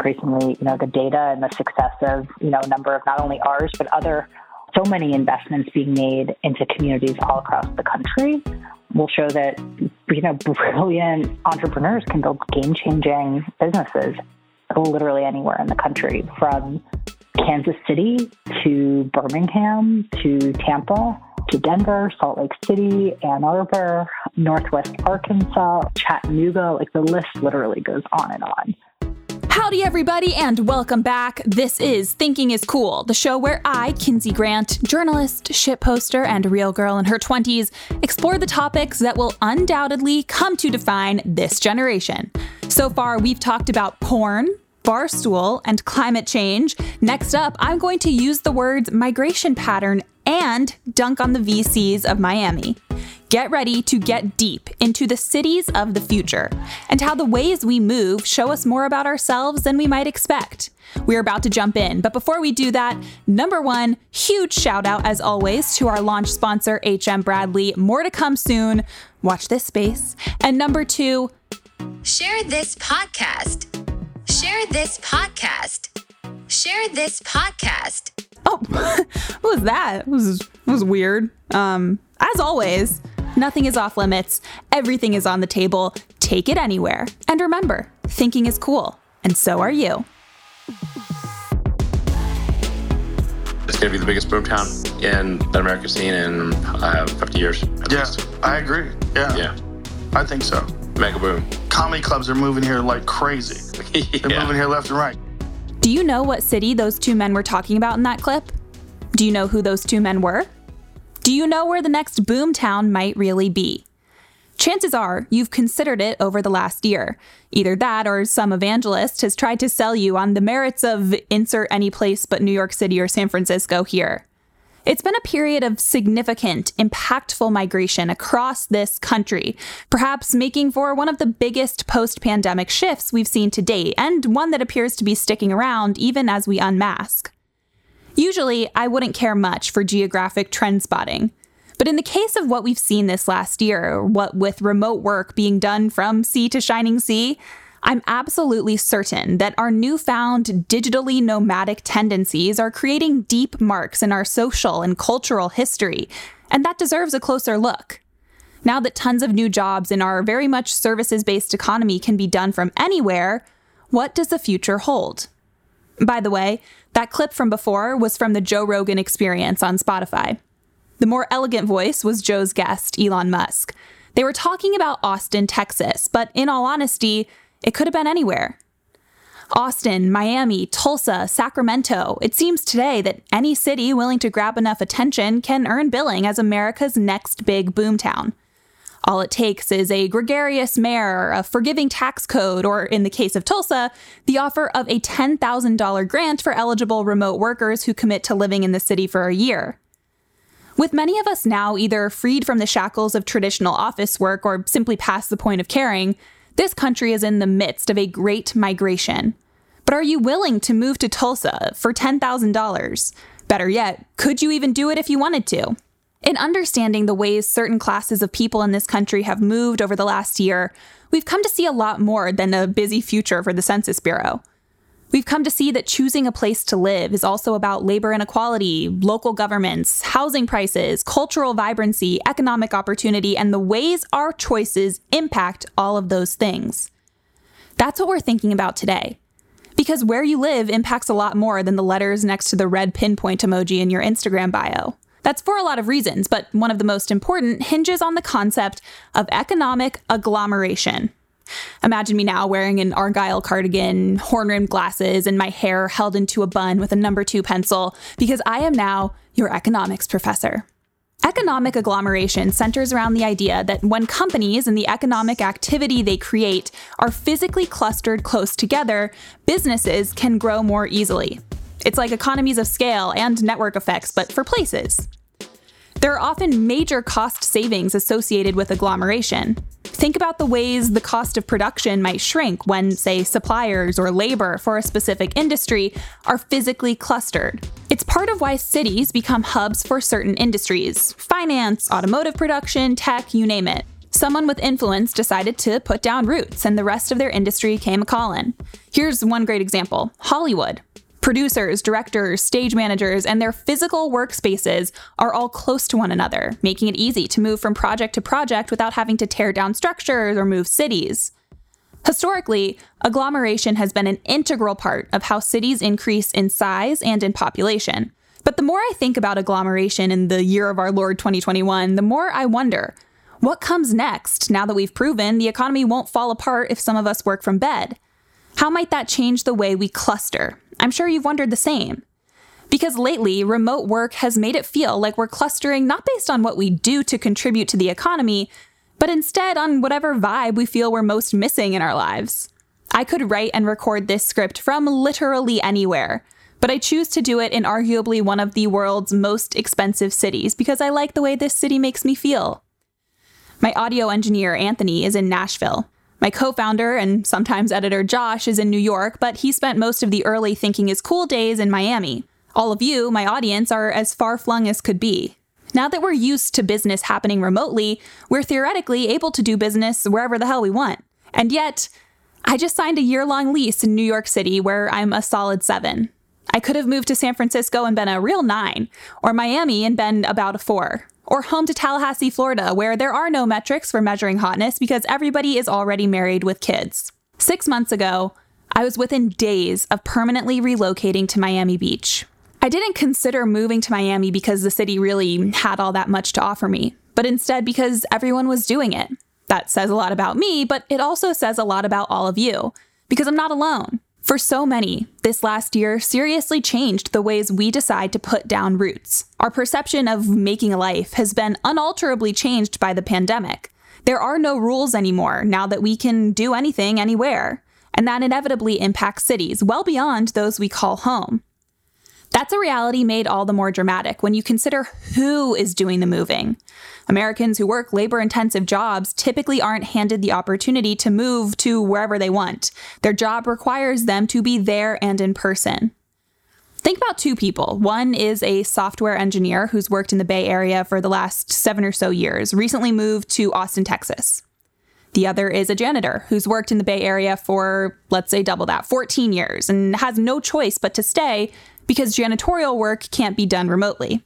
increasingly, you know, the data and the success of, you know, a number of not only ours, but other so many investments being made into communities all across the country will show that, you know, brilliant entrepreneurs can build game changing businesses literally anywhere in the country from Kansas City to Birmingham to Tampa to Denver, Salt Lake City, Ann Arbor, Northwest Arkansas, Chattanooga. Like the list literally goes on and on. Howdy, everybody, and welcome back. This is Thinking is Cool, the show where I, Kinsey Grant, journalist, shit poster, and real girl in her 20s, explore the topics that will undoubtedly come to define this generation. So far, we've talked about porn, barstool, and climate change. Next up, I'm going to use the words migration pattern and dunk on the VCs of Miami. Get ready to get deep into the cities of the future and how the ways we move show us more about ourselves than we might expect. We're about to jump in, but before we do that, number one, huge shout out as always to our launch sponsor, HM Bradley. More to come soon. Watch this space. And number two, share this podcast. Share this podcast. Share this podcast. Oh, what was that? It was, it was weird. Um, as always, nothing is off limits. Everything is on the table. Take it anywhere. And remember, thinking is cool, and so are you. It's going to be the biggest boom town in the American scene in uh, 50 years. Yeah, least. I agree. Yeah. Yeah. I think so. Mega boom. Comedy clubs are moving here like crazy. yeah. They're moving here left and right. Do you know what city those two men were talking about in that clip? Do you know who those two men were? Do you know where the next boom town might really be? Chances are you've considered it over the last year. Either that or some evangelist has tried to sell you on the merits of insert any place but New York City or San Francisco here. It's been a period of significant, impactful migration across this country, perhaps making for one of the biggest post pandemic shifts we've seen to date, and one that appears to be sticking around even as we unmask. Usually, I wouldn't care much for geographic trend spotting. But in the case of what we've seen this last year, what with remote work being done from sea to shining sea, I'm absolutely certain that our newfound digitally nomadic tendencies are creating deep marks in our social and cultural history, and that deserves a closer look. Now that tons of new jobs in our very much services based economy can be done from anywhere, what does the future hold? By the way, that clip from before was from the Joe Rogan experience on Spotify. The more elegant voice was Joe's guest, Elon Musk. They were talking about Austin, Texas, but in all honesty, it could have been anywhere. Austin, Miami, Tulsa, Sacramento. It seems today that any city willing to grab enough attention can earn billing as America's next big boomtown. All it takes is a gregarious mayor, a forgiving tax code, or in the case of Tulsa, the offer of a $10,000 grant for eligible remote workers who commit to living in the city for a year. With many of us now either freed from the shackles of traditional office work or simply past the point of caring, this country is in the midst of a great migration. But are you willing to move to Tulsa for $10,000? Better yet, could you even do it if you wanted to? In understanding the ways certain classes of people in this country have moved over the last year, we've come to see a lot more than a busy future for the Census Bureau. We've come to see that choosing a place to live is also about labor inequality, local governments, housing prices, cultural vibrancy, economic opportunity, and the ways our choices impact all of those things. That's what we're thinking about today. Because where you live impacts a lot more than the letters next to the red pinpoint emoji in your Instagram bio. That's for a lot of reasons, but one of the most important hinges on the concept of economic agglomeration. Imagine me now wearing an Argyle cardigan, horn rimmed glasses, and my hair held into a bun with a number two pencil, because I am now your economics professor. Economic agglomeration centers around the idea that when companies and the economic activity they create are physically clustered close together, businesses can grow more easily. It's like economies of scale and network effects, but for places. There are often major cost savings associated with agglomeration. Think about the ways the cost of production might shrink when, say, suppliers or labor for a specific industry are physically clustered. It's part of why cities become hubs for certain industries finance, automotive production, tech, you name it. Someone with influence decided to put down roots, and the rest of their industry came a callin'. Here's one great example Hollywood. Producers, directors, stage managers, and their physical workspaces are all close to one another, making it easy to move from project to project without having to tear down structures or move cities. Historically, agglomeration has been an integral part of how cities increase in size and in population. But the more I think about agglomeration in the year of our Lord 2021, the more I wonder what comes next now that we've proven the economy won't fall apart if some of us work from bed? How might that change the way we cluster? I'm sure you've wondered the same. Because lately, remote work has made it feel like we're clustering not based on what we do to contribute to the economy, but instead on whatever vibe we feel we're most missing in our lives. I could write and record this script from literally anywhere, but I choose to do it in arguably one of the world's most expensive cities because I like the way this city makes me feel. My audio engineer, Anthony, is in Nashville. My co founder and sometimes editor, Josh, is in New York, but he spent most of the early thinking is cool days in Miami. All of you, my audience, are as far flung as could be. Now that we're used to business happening remotely, we're theoretically able to do business wherever the hell we want. And yet, I just signed a year long lease in New York City where I'm a solid seven. I could have moved to San Francisco and been a real nine, or Miami and been about a four or home to Tallahassee, Florida, where there are no metrics for measuring hotness because everybody is already married with kids. Six months ago, I was within days of permanently relocating to Miami Beach. I didn't consider moving to Miami because the city really had all that much to offer me, but instead because everyone was doing it. That says a lot about me, but it also says a lot about all of you, because I'm not alone. For so many, this last year seriously changed the ways we decide to put down roots. Our perception of making a life has been unalterably changed by the pandemic. There are no rules anymore now that we can do anything anywhere, and that inevitably impacts cities well beyond those we call home. That's a reality made all the more dramatic when you consider who is doing the moving. Americans who work labor intensive jobs typically aren't handed the opportunity to move to wherever they want. Their job requires them to be there and in person. Think about two people. One is a software engineer who's worked in the Bay Area for the last seven or so years, recently moved to Austin, Texas. The other is a janitor who's worked in the Bay Area for, let's say, double that, 14 years, and has no choice but to stay because janitorial work can't be done remotely.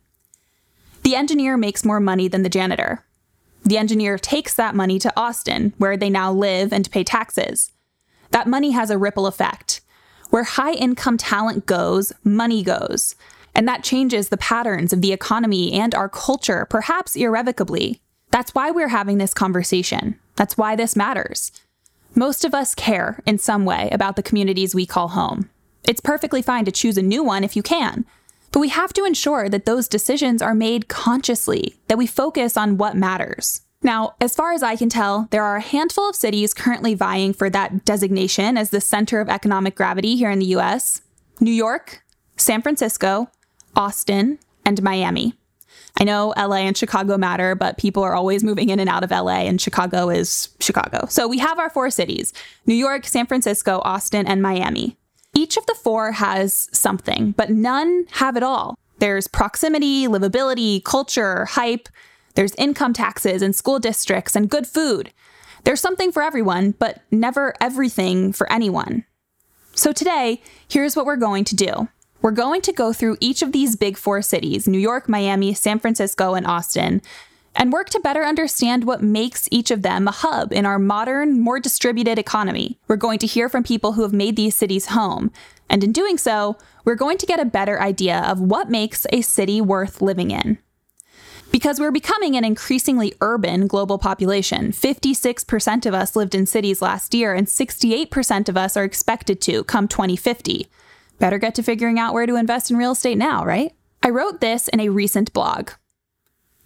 The engineer makes more money than the janitor. The engineer takes that money to Austin, where they now live and pay taxes. That money has a ripple effect. Where high income talent goes, money goes. And that changes the patterns of the economy and our culture, perhaps irrevocably. That's why we're having this conversation. That's why this matters. Most of us care in some way about the communities we call home. It's perfectly fine to choose a new one if you can, but we have to ensure that those decisions are made consciously, that we focus on what matters. Now, as far as I can tell, there are a handful of cities currently vying for that designation as the center of economic gravity here in the US New York, San Francisco, Austin, and Miami. I know LA and Chicago matter, but people are always moving in and out of LA, and Chicago is Chicago. So we have our four cities New York, San Francisco, Austin, and Miami. Each of the four has something, but none have it all. There's proximity, livability, culture, hype. There's income taxes and school districts and good food. There's something for everyone, but never everything for anyone. So today, here's what we're going to do. We're going to go through each of these big four cities New York, Miami, San Francisco, and Austin and work to better understand what makes each of them a hub in our modern, more distributed economy. We're going to hear from people who have made these cities home, and in doing so, we're going to get a better idea of what makes a city worth living in. Because we're becoming an increasingly urban global population. 56% of us lived in cities last year, and 68% of us are expected to come 2050. Better get to figuring out where to invest in real estate now, right? I wrote this in a recent blog.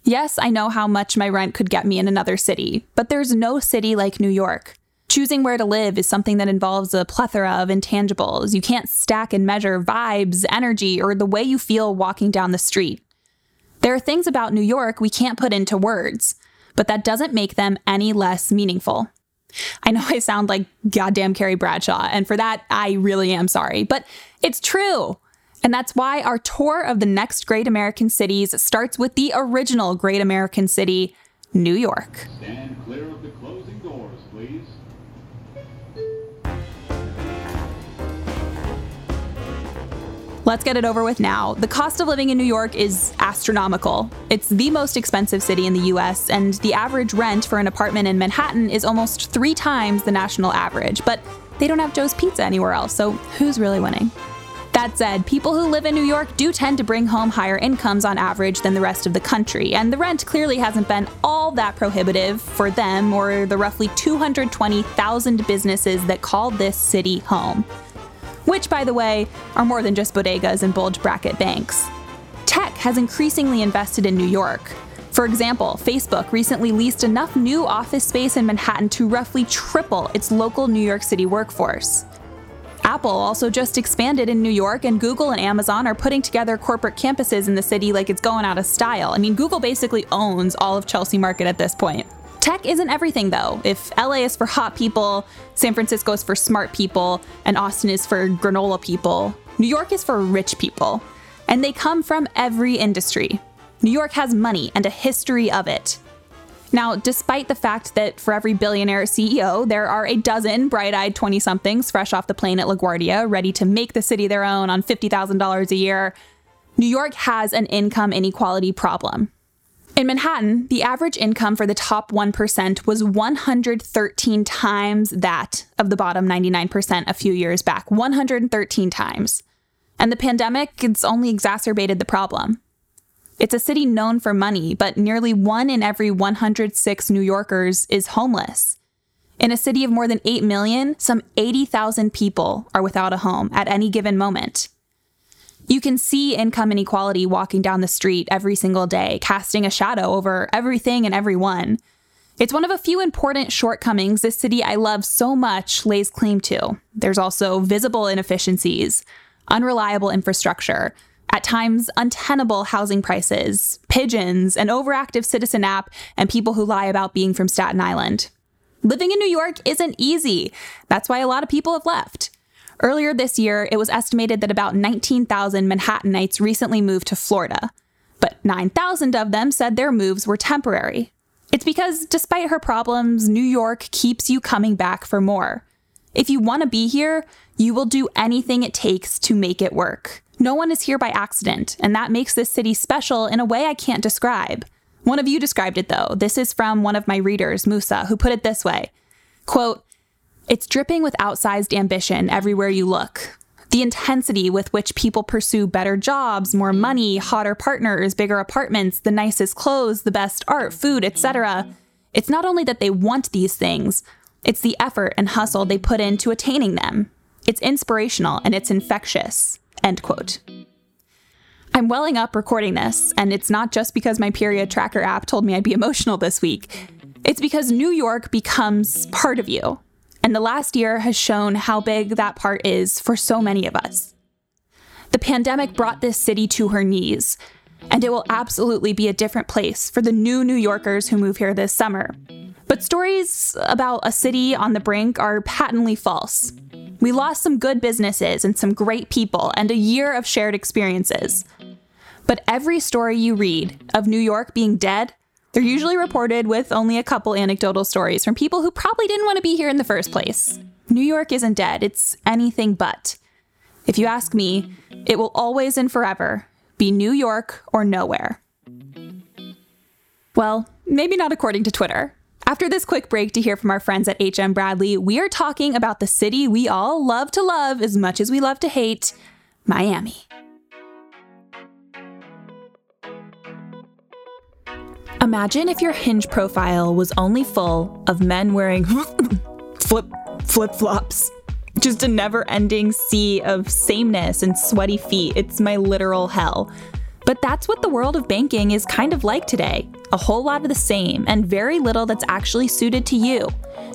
Yes, I know how much my rent could get me in another city, but there's no city like New York. Choosing where to live is something that involves a plethora of intangibles. You can't stack and measure vibes, energy, or the way you feel walking down the street. There are things about New York we can't put into words, but that doesn't make them any less meaningful. I know I sound like goddamn Carrie Bradshaw, and for that, I really am sorry, but it's true. And that's why our tour of the next great American cities starts with the original great American city, New York. Stand clear of the closing doors, please. Let's get it over with now. The cost of living in New York is astronomical. It's the most expensive city in the US, and the average rent for an apartment in Manhattan is almost three times the national average. But they don't have Joe's Pizza anywhere else, so who's really winning? That said, people who live in New York do tend to bring home higher incomes on average than the rest of the country, and the rent clearly hasn't been all that prohibitive for them or the roughly 220,000 businesses that call this city home. Which, by the way, are more than just bodegas and bulge bracket banks. Tech has increasingly invested in New York. For example, Facebook recently leased enough new office space in Manhattan to roughly triple its local New York City workforce. Apple also just expanded in New York, and Google and Amazon are putting together corporate campuses in the city like it's going out of style. I mean, Google basically owns all of Chelsea Market at this point. Tech isn't everything though. If LA is for hot people, San Francisco is for smart people, and Austin is for granola people, New York is for rich people. And they come from every industry. New York has money and a history of it. Now, despite the fact that for every billionaire CEO, there are a dozen bright eyed 20 somethings fresh off the plane at LaGuardia, ready to make the city their own on $50,000 a year, New York has an income inequality problem. In Manhattan, the average income for the top 1% was 113 times that of the bottom 99% a few years back. 113 times. And the pandemic, it's only exacerbated the problem. It's a city known for money, but nearly one in every 106 New Yorkers is homeless. In a city of more than 8 million, some 80,000 people are without a home at any given moment. You can see income inequality walking down the street every single day, casting a shadow over everything and everyone. It's one of a few important shortcomings this city I love so much lays claim to. There's also visible inefficiencies, unreliable infrastructure, at times untenable housing prices, pigeons, an overactive citizen app, and people who lie about being from Staten Island. Living in New York isn't easy. That's why a lot of people have left. Earlier this year, it was estimated that about 19,000 Manhattanites recently moved to Florida, but 9,000 of them said their moves were temporary. It's because, despite her problems, New York keeps you coming back for more. If you want to be here, you will do anything it takes to make it work. No one is here by accident, and that makes this city special in a way I can't describe. One of you described it though. This is from one of my readers, Musa, who put it this way quote, It's dripping with outsized ambition everywhere you look. The intensity with which people pursue better jobs, more money, hotter partners, bigger apartments, the nicest clothes, the best art, food, etc. It's not only that they want these things, it's the effort and hustle they put into attaining them. It's inspirational and it's infectious. End quote. I'm welling up recording this, and it's not just because my period tracker app told me I'd be emotional this week. It's because New York becomes part of you, and the last year has shown how big that part is for so many of us. The pandemic brought this city to her knees, and it will absolutely be a different place for the new New Yorkers who move here this summer. But stories about a city on the brink are patently false. We lost some good businesses and some great people and a year of shared experiences. But every story you read of New York being dead, they're usually reported with only a couple anecdotal stories from people who probably didn't want to be here in the first place. New York isn't dead, it's anything but. If you ask me, it will always and forever be New York or nowhere. Well, maybe not according to Twitter. After this quick break to hear from our friends at HM Bradley, we are talking about the city we all love to love as much as we love to hate Miami. Imagine if your hinge profile was only full of men wearing flip flip flops. Just a never ending sea of sameness and sweaty feet. It's my literal hell. But that's what the world of banking is kind of like today a whole lot of the same, and very little that's actually suited to you.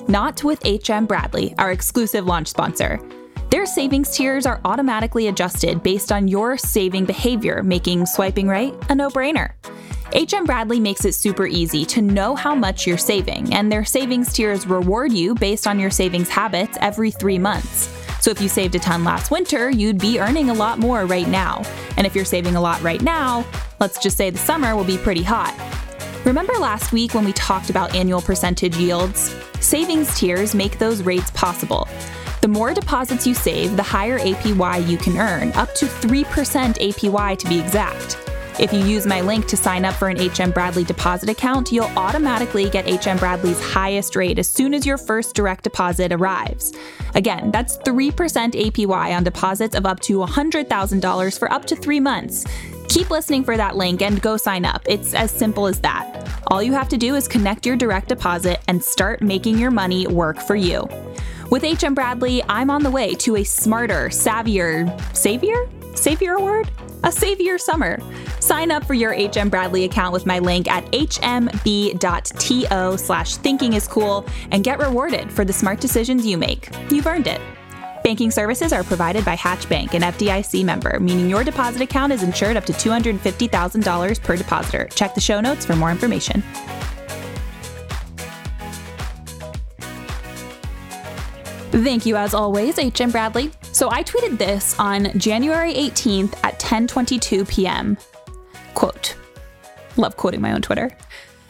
Not with HM Bradley, our exclusive launch sponsor. Their savings tiers are automatically adjusted based on your saving behavior, making swiping right a no brainer. HM Bradley makes it super easy to know how much you're saving, and their savings tiers reward you based on your savings habits every three months. So if you saved a ton last winter, you'd be earning a lot more right now. And if you're saving a lot right now, let's just say the summer will be pretty hot. Remember last week when we talked about annual percentage yields? Savings tiers make those rates possible. The more deposits you save, the higher APY you can earn, up to 3% APY to be exact. If you use my link to sign up for an HM Bradley deposit account, you'll automatically get HM Bradley's highest rate as soon as your first direct deposit arrives. Again, that's 3% APY on deposits of up to $100,000 for up to three months. Keep listening for that link and go sign up. It's as simple as that. All you have to do is connect your direct deposit and start making your money work for you. With HM Bradley, I'm on the way to a smarter, savvier, savior? Savior word? A savior summer. Sign up for your HM Bradley account with my link at hmb.to slash thinking is cool and get rewarded for the smart decisions you make. You've earned it. Banking services are provided by Hatch Bank, an FDIC member, meaning your deposit account is insured up to $250,000 per depositor. Check the show notes for more information. Thank you as always, HM Bradley. So I tweeted this on January 18th at 10:22 p.m. Quote: Love quoting my own Twitter.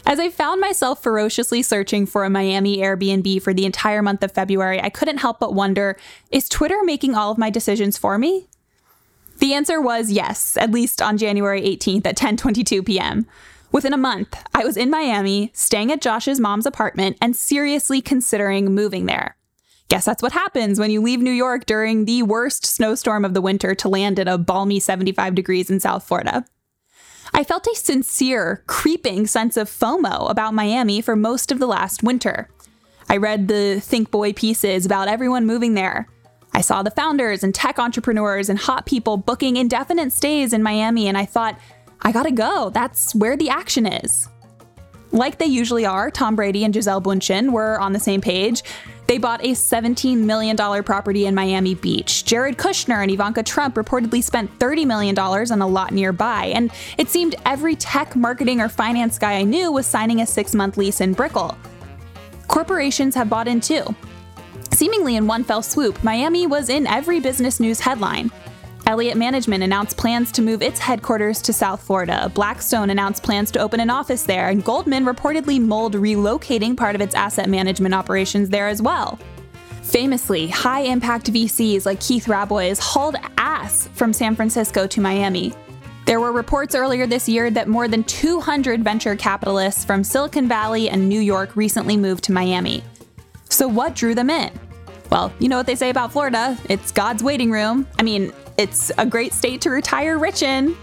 As I found myself ferociously searching for a Miami Airbnb for the entire month of February, I couldn't help but wonder, is Twitter making all of my decisions for me? The answer was yes, at least on January 18th at 10:22 p.m. Within a month, I was in Miami, staying at Josh's mom's apartment and seriously considering moving there. Guess that's what happens when you leave New York during the worst snowstorm of the winter to land at a balmy 75 degrees in South Florida. I felt a sincere, creeping sense of FOMO about Miami for most of the last winter. I read the Think Boy pieces about everyone moving there. I saw the founders and tech entrepreneurs and hot people booking indefinite stays in Miami, and I thought, I gotta go. That's where the action is. Like they usually are, Tom Brady and Gisele Bündchen were on the same page. They bought a $17 million property in Miami Beach. Jared Kushner and Ivanka Trump reportedly spent $30 million on a lot nearby, and it seemed every tech, marketing, or finance guy I knew was signing a six month lease in Brickell. Corporations have bought in too. Seemingly in one fell swoop, Miami was in every business news headline. Elliott Management announced plans to move its headquarters to South Florida. Blackstone announced plans to open an office there, and Goldman reportedly mulled relocating part of its asset management operations there as well. Famously, high impact VCs like Keith Rabois hauled ass from San Francisco to Miami. There were reports earlier this year that more than 200 venture capitalists from Silicon Valley and New York recently moved to Miami. So, what drew them in? Well, you know what they say about Florida it's God's waiting room. I mean, it's a great state to retire rich in.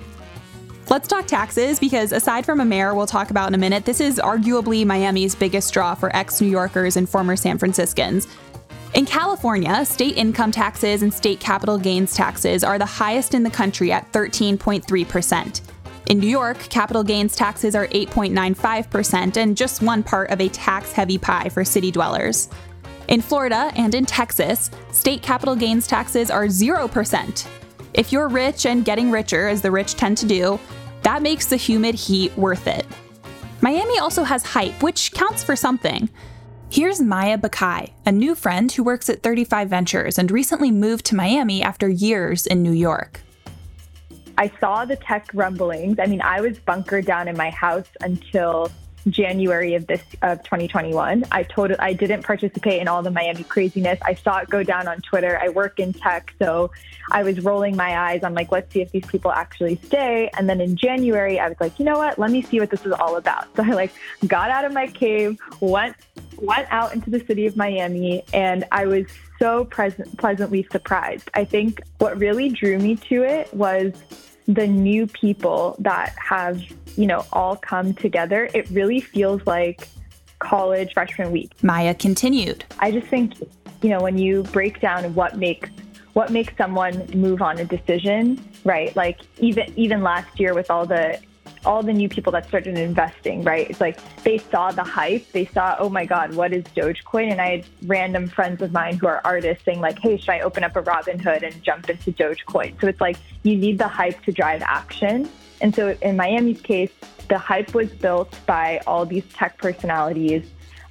Let's talk taxes because aside from a mayor we'll talk about in a minute, this is arguably Miami's biggest draw for ex New Yorkers and former San Franciscans. In California, state income taxes and state capital gains taxes are the highest in the country at 13.3%. In New York, capital gains taxes are 8.95% and just one part of a tax heavy pie for city dwellers. In Florida and in Texas, state capital gains taxes are 0%. If you're rich and getting richer, as the rich tend to do, that makes the humid heat worth it. Miami also has hype, which counts for something. Here's Maya Bakai, a new friend who works at 35 Ventures and recently moved to Miami after years in New York. I saw the tech rumblings. I mean, I was bunkered down in my house until January of this of 2021. I told I didn't participate in all the Miami craziness. I saw it go down on Twitter. I work in tech, so I was rolling my eyes. I'm like, let's see if these people actually stay. And then in January, I was like, you know what? Let me see what this is all about. So I like got out of my cave, went went out into the city of Miami, and I was so present, pleasantly surprised. I think what really drew me to it was the new people that have you know, all come together, it really feels like college freshman week. Maya continued. I just think, you know, when you break down what makes what makes someone move on a decision, right? Like even even last year with all the all the new people that started investing, right? It's like they saw the hype. They saw, oh my God, what is Dogecoin? And I had random friends of mine who are artists saying, like, hey, should I open up a Robinhood and jump into Dogecoin? So it's like you need the hype to drive action. And so in Miami's case, the hype was built by all these tech personalities.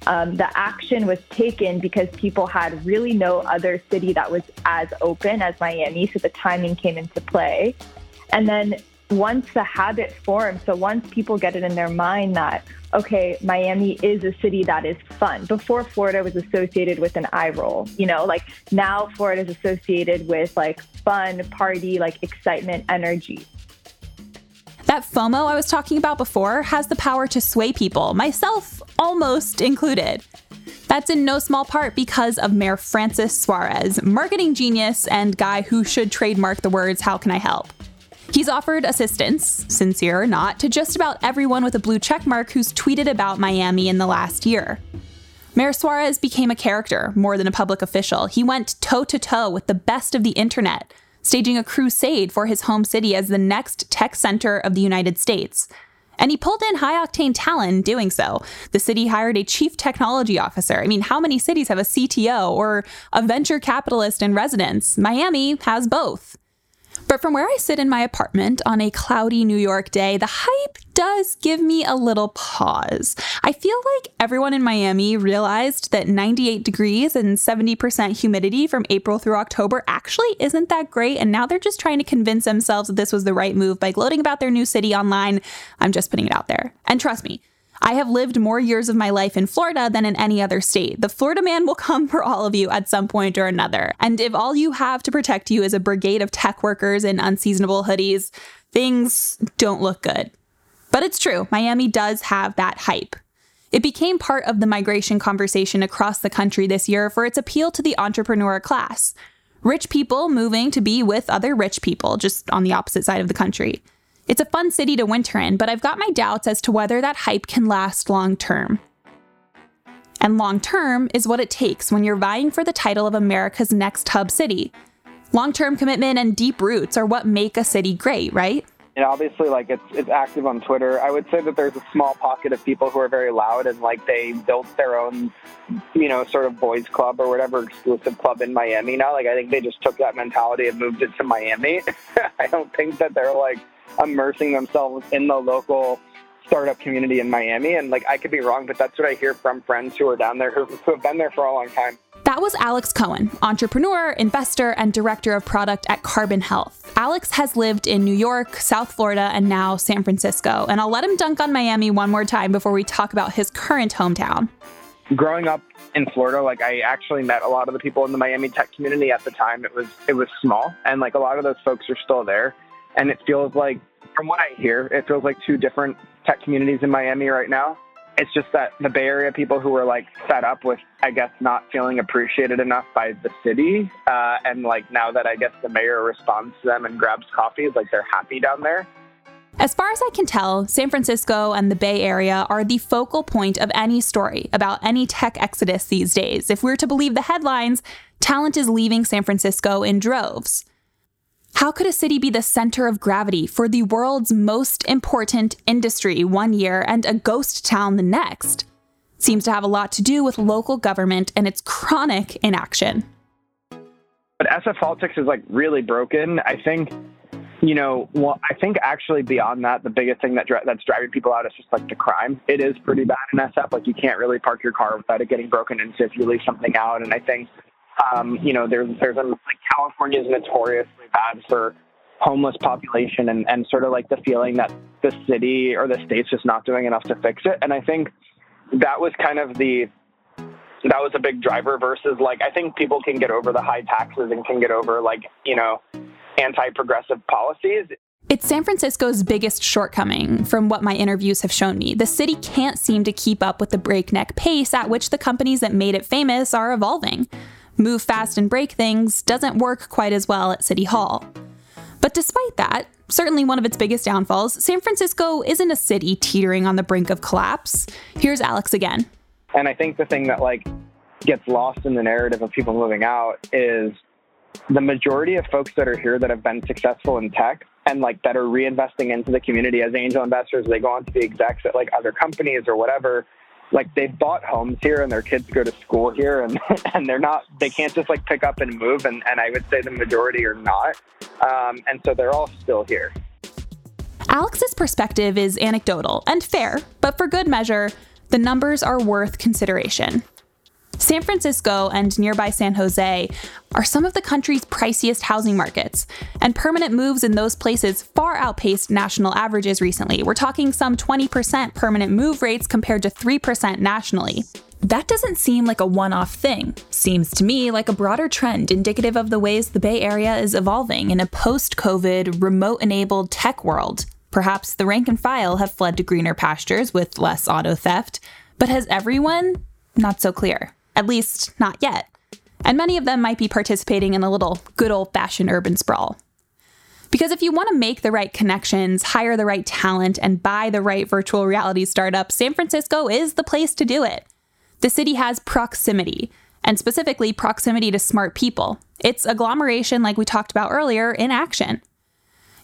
Um, the action was taken because people had really no other city that was as open as Miami. So the timing came into play. And then once the habit forms, so once people get it in their mind that, okay, Miami is a city that is fun. Before Florida was associated with an eye roll, you know, like now Florida is associated with like fun, party, like excitement, energy. That FOMO I was talking about before has the power to sway people, myself almost included. That's in no small part because of Mayor Francis Suarez, marketing genius and guy who should trademark the words, How can I help? He's offered assistance, sincere or not, to just about everyone with a blue checkmark who's tweeted about Miami in the last year. Mayor Suarez became a character more than a public official. He went toe to toe with the best of the internet, staging a crusade for his home city as the next tech center of the United States. And he pulled in high octane talent doing so. The city hired a chief technology officer. I mean, how many cities have a CTO or a venture capitalist in residence? Miami has both. But from where I sit in my apartment on a cloudy New York day, the hype does give me a little pause. I feel like everyone in Miami realized that 98 degrees and 70% humidity from April through October actually isn't that great, and now they're just trying to convince themselves that this was the right move by gloating about their new city online. I'm just putting it out there. And trust me, I have lived more years of my life in Florida than in any other state. The Florida man will come for all of you at some point or another. And if all you have to protect you is a brigade of tech workers in unseasonable hoodies, things don't look good. But it's true, Miami does have that hype. It became part of the migration conversation across the country this year for its appeal to the entrepreneur class. Rich people moving to be with other rich people, just on the opposite side of the country. It's a fun city to winter in, but I've got my doubts as to whether that hype can last long term. And long term is what it takes when you're vying for the title of America's next hub city. Long term commitment and deep roots are what make a city great, right? And obviously, like it's it's active on Twitter. I would say that there's a small pocket of people who are very loud and like they built their own, you know, sort of boys club or whatever exclusive club in Miami now. Like I think they just took that mentality and moved it to Miami. I don't think that they're like immersing themselves in the local startup community in Miami. And like, I could be wrong, but that's what I hear from friends who are down there who, who have been there for a long time. That was Alex Cohen, entrepreneur, investor, and director of product at Carbon Health. Alex has lived in New York, South Florida, and now San Francisco. And I'll let him dunk on Miami one more time before we talk about his current hometown. Growing up in Florida, like I actually met a lot of the people in the Miami tech community at the time. It was it was small, and like a lot of those folks are still there. And it feels like, from what I hear, it feels like two different tech communities in Miami right now. It's just that the Bay Area people who are like fed up with, I guess, not feeling appreciated enough by the city. Uh, and like now that I guess the mayor responds to them and grabs coffee, like they're happy down there. As far as I can tell, San Francisco and the Bay Area are the focal point of any story about any tech exodus these days. If we're to believe the headlines, talent is leaving San Francisco in droves. How could a city be the center of gravity for the world's most important industry one year and a ghost town the next? Seems to have a lot to do with local government and its chronic inaction. But SF politics is like really broken. I think, you know, well, I think actually beyond that, the biggest thing that dri- that's driving people out is just like the crime. It is pretty bad in SF. Like you can't really park your car without it getting broken into if you leave something out. And I think um, you know, there's there's a, like California is notoriously bad for homeless population and, and sort of like the feeling that the city or the state's just not doing enough to fix it. And I think that was kind of the that was a big driver versus like I think people can get over the high taxes and can get over like, you know, anti-progressive policies. It's San Francisco's biggest shortcoming, from what my interviews have shown me. The city can't seem to keep up with the breakneck pace at which the companies that made it famous are evolving move fast and break things doesn't work quite as well at City Hall. But despite that, certainly one of its biggest downfalls, San Francisco isn't a city teetering on the brink of collapse. Here's Alex again. And I think the thing that like gets lost in the narrative of people moving out is the majority of folks that are here that have been successful in tech and like that are reinvesting into the community as angel investors, they go on to be execs at like other companies or whatever like they've bought homes here and their kids go to school here and and they're not they can't just like pick up and move and, and I would say the majority are not um, and so they're all still here. Alex's perspective is anecdotal and fair, but for good measure, the numbers are worth consideration. San Francisco and nearby San Jose are some of the country's priciest housing markets, and permanent moves in those places far outpaced national averages recently. We're talking some 20% permanent move rates compared to 3% nationally. That doesn't seem like a one off thing. Seems to me like a broader trend indicative of the ways the Bay Area is evolving in a post COVID, remote enabled tech world. Perhaps the rank and file have fled to greener pastures with less auto theft, but has everyone? Not so clear. At least, not yet. And many of them might be participating in a little good old fashioned urban sprawl. Because if you want to make the right connections, hire the right talent, and buy the right virtual reality startup, San Francisco is the place to do it. The city has proximity, and specifically proximity to smart people. It's agglomeration, like we talked about earlier, in action.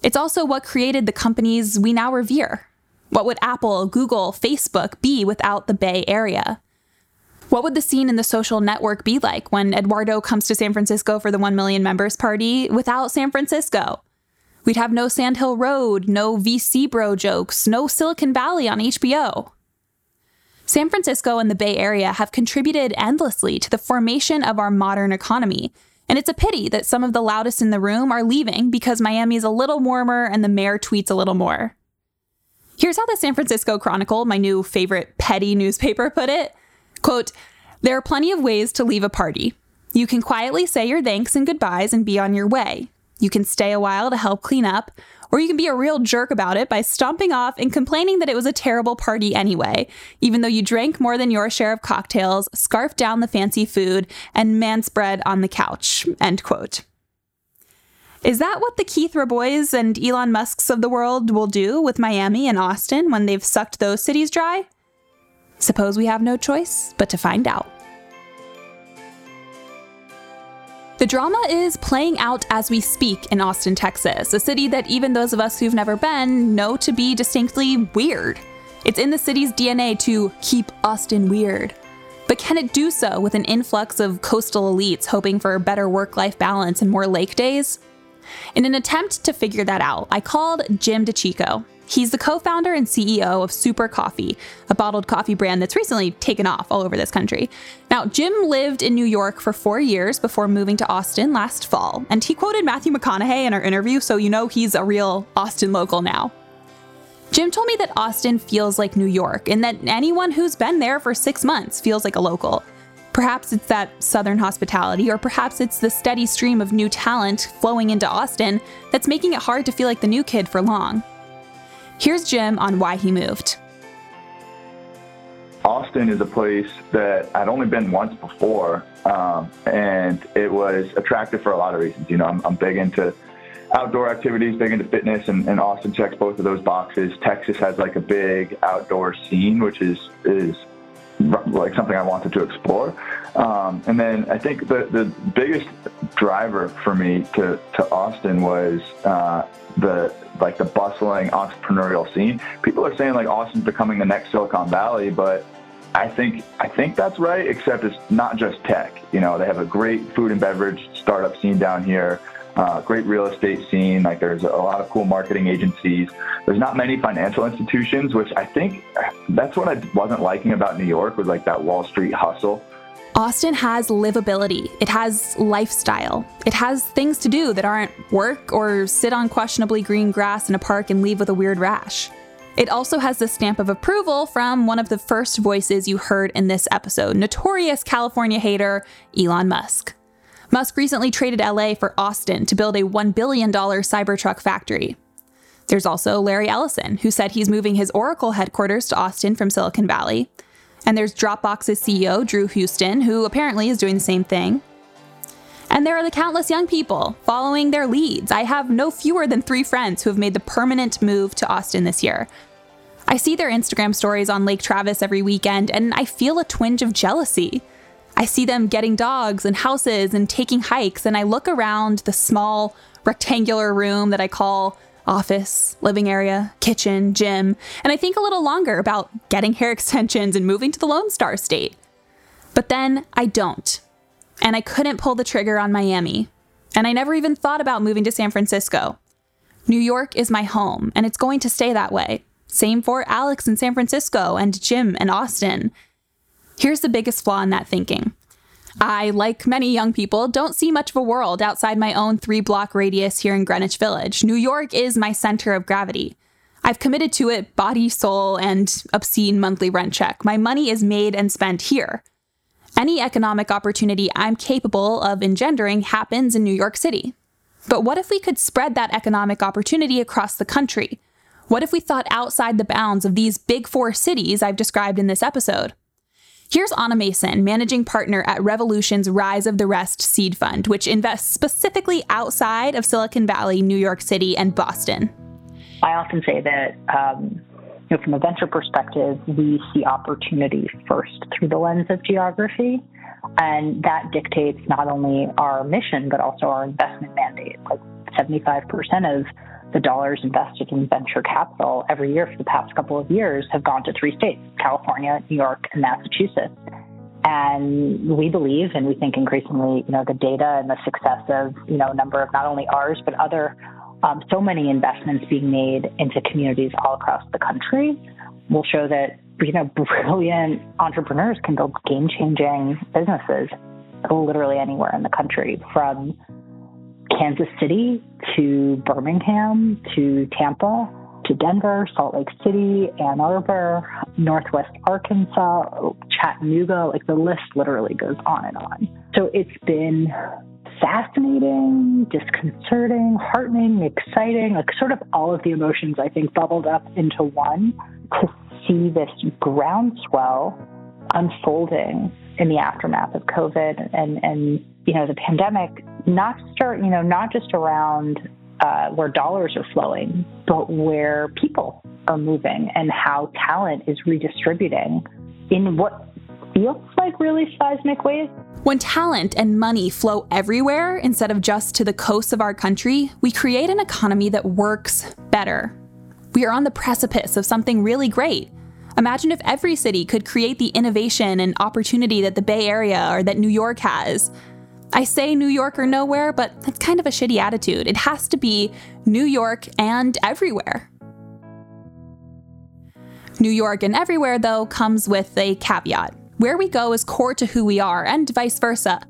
It's also what created the companies we now revere. What would Apple, Google, Facebook be without the Bay Area? What would the scene in the social network be like when Eduardo comes to San Francisco for the 1 million members party without San Francisco? We'd have no Sand Hill Road, no VC bro jokes, no Silicon Valley on HBO. San Francisco and the Bay Area have contributed endlessly to the formation of our modern economy. And it's a pity that some of the loudest in the room are leaving because Miami's a little warmer and the mayor tweets a little more. Here's how the San Francisco Chronicle, my new favorite petty newspaper, put it. Quote, there are plenty of ways to leave a party. You can quietly say your thanks and goodbyes and be on your way. You can stay a while to help clean up, or you can be a real jerk about it by stomping off and complaining that it was a terrible party anyway, even though you drank more than your share of cocktails, scarfed down the fancy food, and manspread on the couch. End quote. Is that what the Keith Rabois and Elon Musks of the world will do with Miami and Austin when they've sucked those cities dry? Suppose we have no choice but to find out. The drama is playing out as we speak in Austin, Texas, a city that even those of us who've never been know to be distinctly weird. It's in the city's DNA to keep Austin weird. But can it do so with an influx of coastal elites hoping for better work life balance and more lake days? In an attempt to figure that out, I called Jim DeCicco. He's the co founder and CEO of Super Coffee, a bottled coffee brand that's recently taken off all over this country. Now, Jim lived in New York for four years before moving to Austin last fall, and he quoted Matthew McConaughey in our interview, so you know he's a real Austin local now. Jim told me that Austin feels like New York, and that anyone who's been there for six months feels like a local. Perhaps it's that Southern hospitality, or perhaps it's the steady stream of new talent flowing into Austin that's making it hard to feel like the new kid for long. Here's Jim on why he moved. Austin is a place that I'd only been once before, um, and it was attractive for a lot of reasons. You know, I'm, I'm big into outdoor activities, big into fitness, and, and, Austin checks both of those boxes. Texas has like a big outdoor scene, which is is like something I wanted to explore. Um, and then I think the the biggest driver for me to to Austin was uh, the like the bustling entrepreneurial scene. People are saying like Austin's becoming the next Silicon Valley, but I think I think that's right. Except it's not just tech. You know, they have a great food and beverage startup scene down here. Uh, great real estate scene. Like there's a lot of cool marketing agencies. There's not many financial institutions, which I think that's what I wasn't liking about New York was like that Wall Street hustle. Austin has livability, it has lifestyle, it has things to do that aren't work or sit on questionably green grass in a park and leave with a weird rash. It also has the stamp of approval from one of the first voices you heard in this episode, notorious California hater Elon Musk. Musk recently traded LA for Austin to build a $1 billion Cybertruck factory. There's also Larry Ellison, who said he's moving his Oracle headquarters to Austin from Silicon Valley. And there's Dropbox's CEO, Drew Houston, who apparently is doing the same thing. And there are the countless young people following their leads. I have no fewer than three friends who have made the permanent move to Austin this year. I see their Instagram stories on Lake Travis every weekend, and I feel a twinge of jealousy. I see them getting dogs and houses and taking hikes, and I look around the small rectangular room that I call office, living area, kitchen, gym, and I think a little longer about getting hair extensions and moving to the Lone Star State. But then I don't. And I couldn't pull the trigger on Miami. And I never even thought about moving to San Francisco. New York is my home, and it's going to stay that way. Same for Alex in San Francisco and Jim in Austin. Here's the biggest flaw in that thinking I, like many young people, don't see much of a world outside my own three block radius here in Greenwich Village. New York is my center of gravity. I've committed to it body, soul, and obscene monthly rent check. My money is made and spent here. Any economic opportunity I'm capable of engendering happens in New York City. But what if we could spread that economic opportunity across the country? What if we thought outside the bounds of these big four cities I've described in this episode? Here's Anna Mason, managing partner at Revolution's Rise of the Rest seed fund, which invests specifically outside of Silicon Valley, New York City, and Boston. I often say that um, you know, from a venture perspective, we see opportunity first through the lens of geography. And that dictates not only our mission, but also our investment mandate. Like 75% of the dollars invested in venture capital every year for the past couple of years have gone to three states California, New York, and Massachusetts. And we believe, and we think increasingly, you know, the data and the success of, you know, a number of not only ours, but other um, so many investments being made into communities all across the country will show that you know brilliant entrepreneurs can build game-changing businesses literally anywhere in the country, from Kansas City to Birmingham to Tampa to Denver, Salt Lake City, Ann Arbor, Northwest Arkansas, Chattanooga. Like the list literally goes on and on. So it's been fascinating, disconcerting, heartening, exciting, like sort of all of the emotions I think bubbled up into one to see this groundswell unfolding in the aftermath of COVID and, and you know, the pandemic, not start, you know, not just around uh, where dollars are flowing, but where people are moving and how talent is redistributing in what feels like really seismic ways. When talent and money flow everywhere instead of just to the coasts of our country, we create an economy that works better. We are on the precipice of something really great. Imagine if every city could create the innovation and opportunity that the Bay Area or that New York has. I say New York or nowhere, but that's kind of a shitty attitude. It has to be New York and everywhere. New York and everywhere, though, comes with a caveat. Where we go is core to who we are, and vice versa.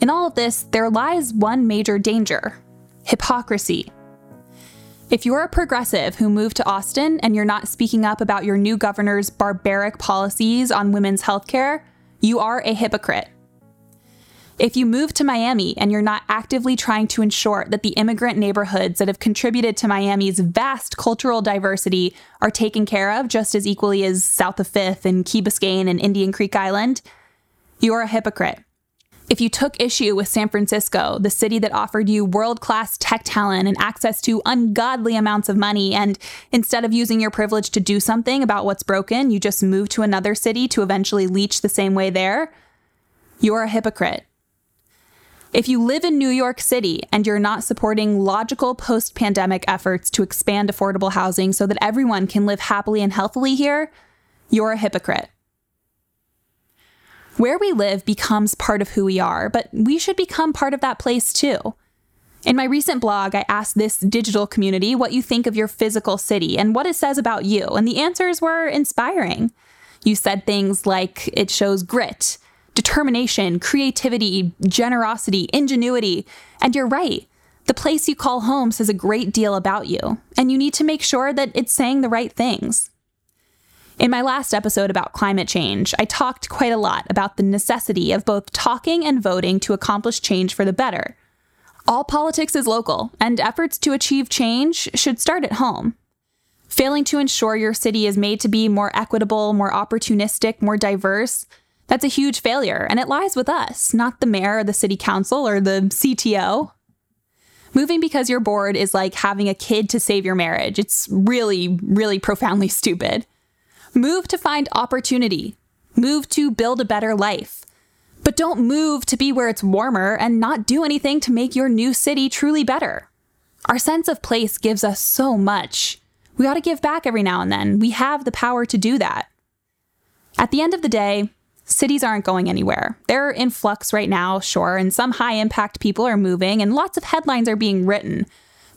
In all of this, there lies one major danger hypocrisy. If you're a progressive who moved to Austin and you're not speaking up about your new governor's barbaric policies on women's health care, you are a hypocrite. If you move to Miami and you're not actively trying to ensure that the immigrant neighborhoods that have contributed to Miami's vast cultural diversity are taken care of just as equally as south of Fifth and Key Biscayne and Indian Creek Island, you're a hypocrite. If you took issue with San Francisco, the city that offered you world class tech talent and access to ungodly amounts of money, and instead of using your privilege to do something about what's broken, you just move to another city to eventually leech the same way there, you're a hypocrite. If you live in New York City and you're not supporting logical post pandemic efforts to expand affordable housing so that everyone can live happily and healthily here, you're a hypocrite. Where we live becomes part of who we are, but we should become part of that place too. In my recent blog, I asked this digital community what you think of your physical city and what it says about you, and the answers were inspiring. You said things like it shows grit, determination, creativity, generosity, ingenuity, and you're right. The place you call home says a great deal about you, and you need to make sure that it's saying the right things. In my last episode about climate change, I talked quite a lot about the necessity of both talking and voting to accomplish change for the better. All politics is local, and efforts to achieve change should start at home. Failing to ensure your city is made to be more equitable, more opportunistic, more diverse, that's a huge failure, and it lies with us, not the mayor or the city council or the CTO. Moving because you're bored is like having a kid to save your marriage. It's really, really profoundly stupid. Move to find opportunity. Move to build a better life. But don't move to be where it's warmer and not do anything to make your new city truly better. Our sense of place gives us so much. We ought to give back every now and then. We have the power to do that. At the end of the day, cities aren't going anywhere. They're in flux right now, sure, and some high impact people are moving and lots of headlines are being written.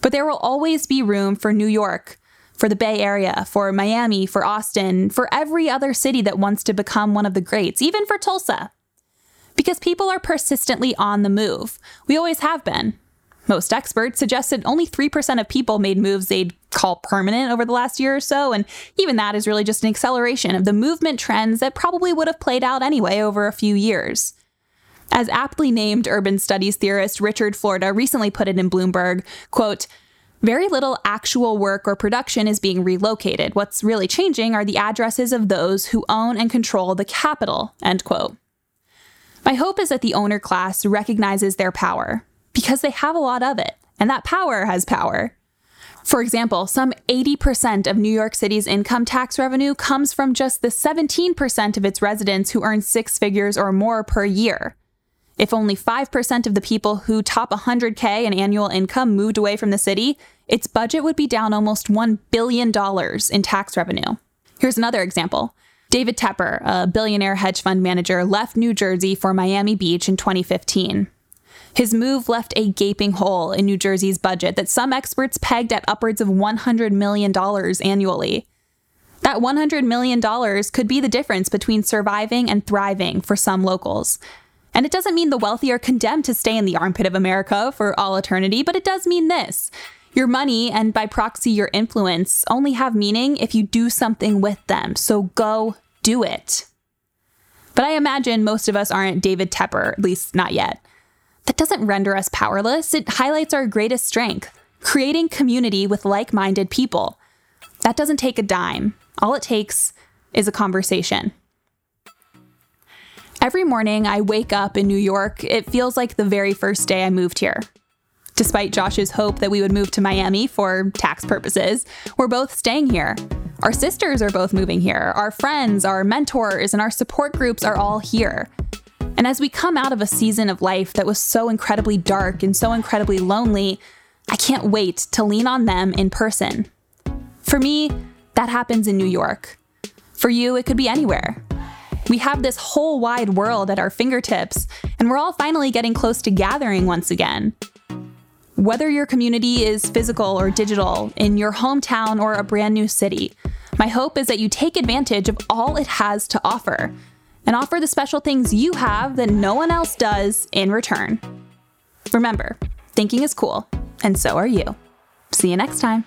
But there will always be room for New York, for the Bay Area, for Miami, for Austin, for every other city that wants to become one of the greats, even for Tulsa. Because people are persistently on the move. We always have been. Most experts suggested only 3% of people made moves they'd call permanent over the last year or so, and even that is really just an acceleration of the movement trends that probably would have played out anyway over a few years. As aptly named urban studies theorist Richard Florida recently put it in Bloomberg, quote, very little actual work or production is being relocated. What's really changing are the addresses of those who own and control the capital, end quote. My hope is that the owner class recognizes their power, because they have a lot of it, and that power has power. For example, some 80% of New York City's income tax revenue comes from just the 17% of its residents who earn six figures or more per year. If only 5% of the people who top 100K in annual income moved away from the city, its budget would be down almost $1 billion in tax revenue. Here's another example. David Tepper, a billionaire hedge fund manager, left New Jersey for Miami Beach in 2015. His move left a gaping hole in New Jersey's budget that some experts pegged at upwards of $100 million annually. That $100 million could be the difference between surviving and thriving for some locals. And it doesn't mean the wealthy are condemned to stay in the armpit of America for all eternity, but it does mean this. Your money and by proxy your influence only have meaning if you do something with them. So go do it. But I imagine most of us aren't David Tepper, at least not yet that doesn't render us powerless. It highlights our greatest strength creating community with like minded people. That doesn't take a dime. All it takes is a conversation. Every morning I wake up in New York, it feels like the very first day I moved here. Despite Josh's hope that we would move to Miami for tax purposes, we're both staying here. Our sisters are both moving here. Our friends, our mentors, and our support groups are all here. And as we come out of a season of life that was so incredibly dark and so incredibly lonely, I can't wait to lean on them in person. For me, that happens in New York. For you, it could be anywhere. We have this whole wide world at our fingertips, and we're all finally getting close to gathering once again. Whether your community is physical or digital, in your hometown or a brand new city, my hope is that you take advantage of all it has to offer and offer the special things you have that no one else does in return. Remember, thinking is cool, and so are you. See you next time.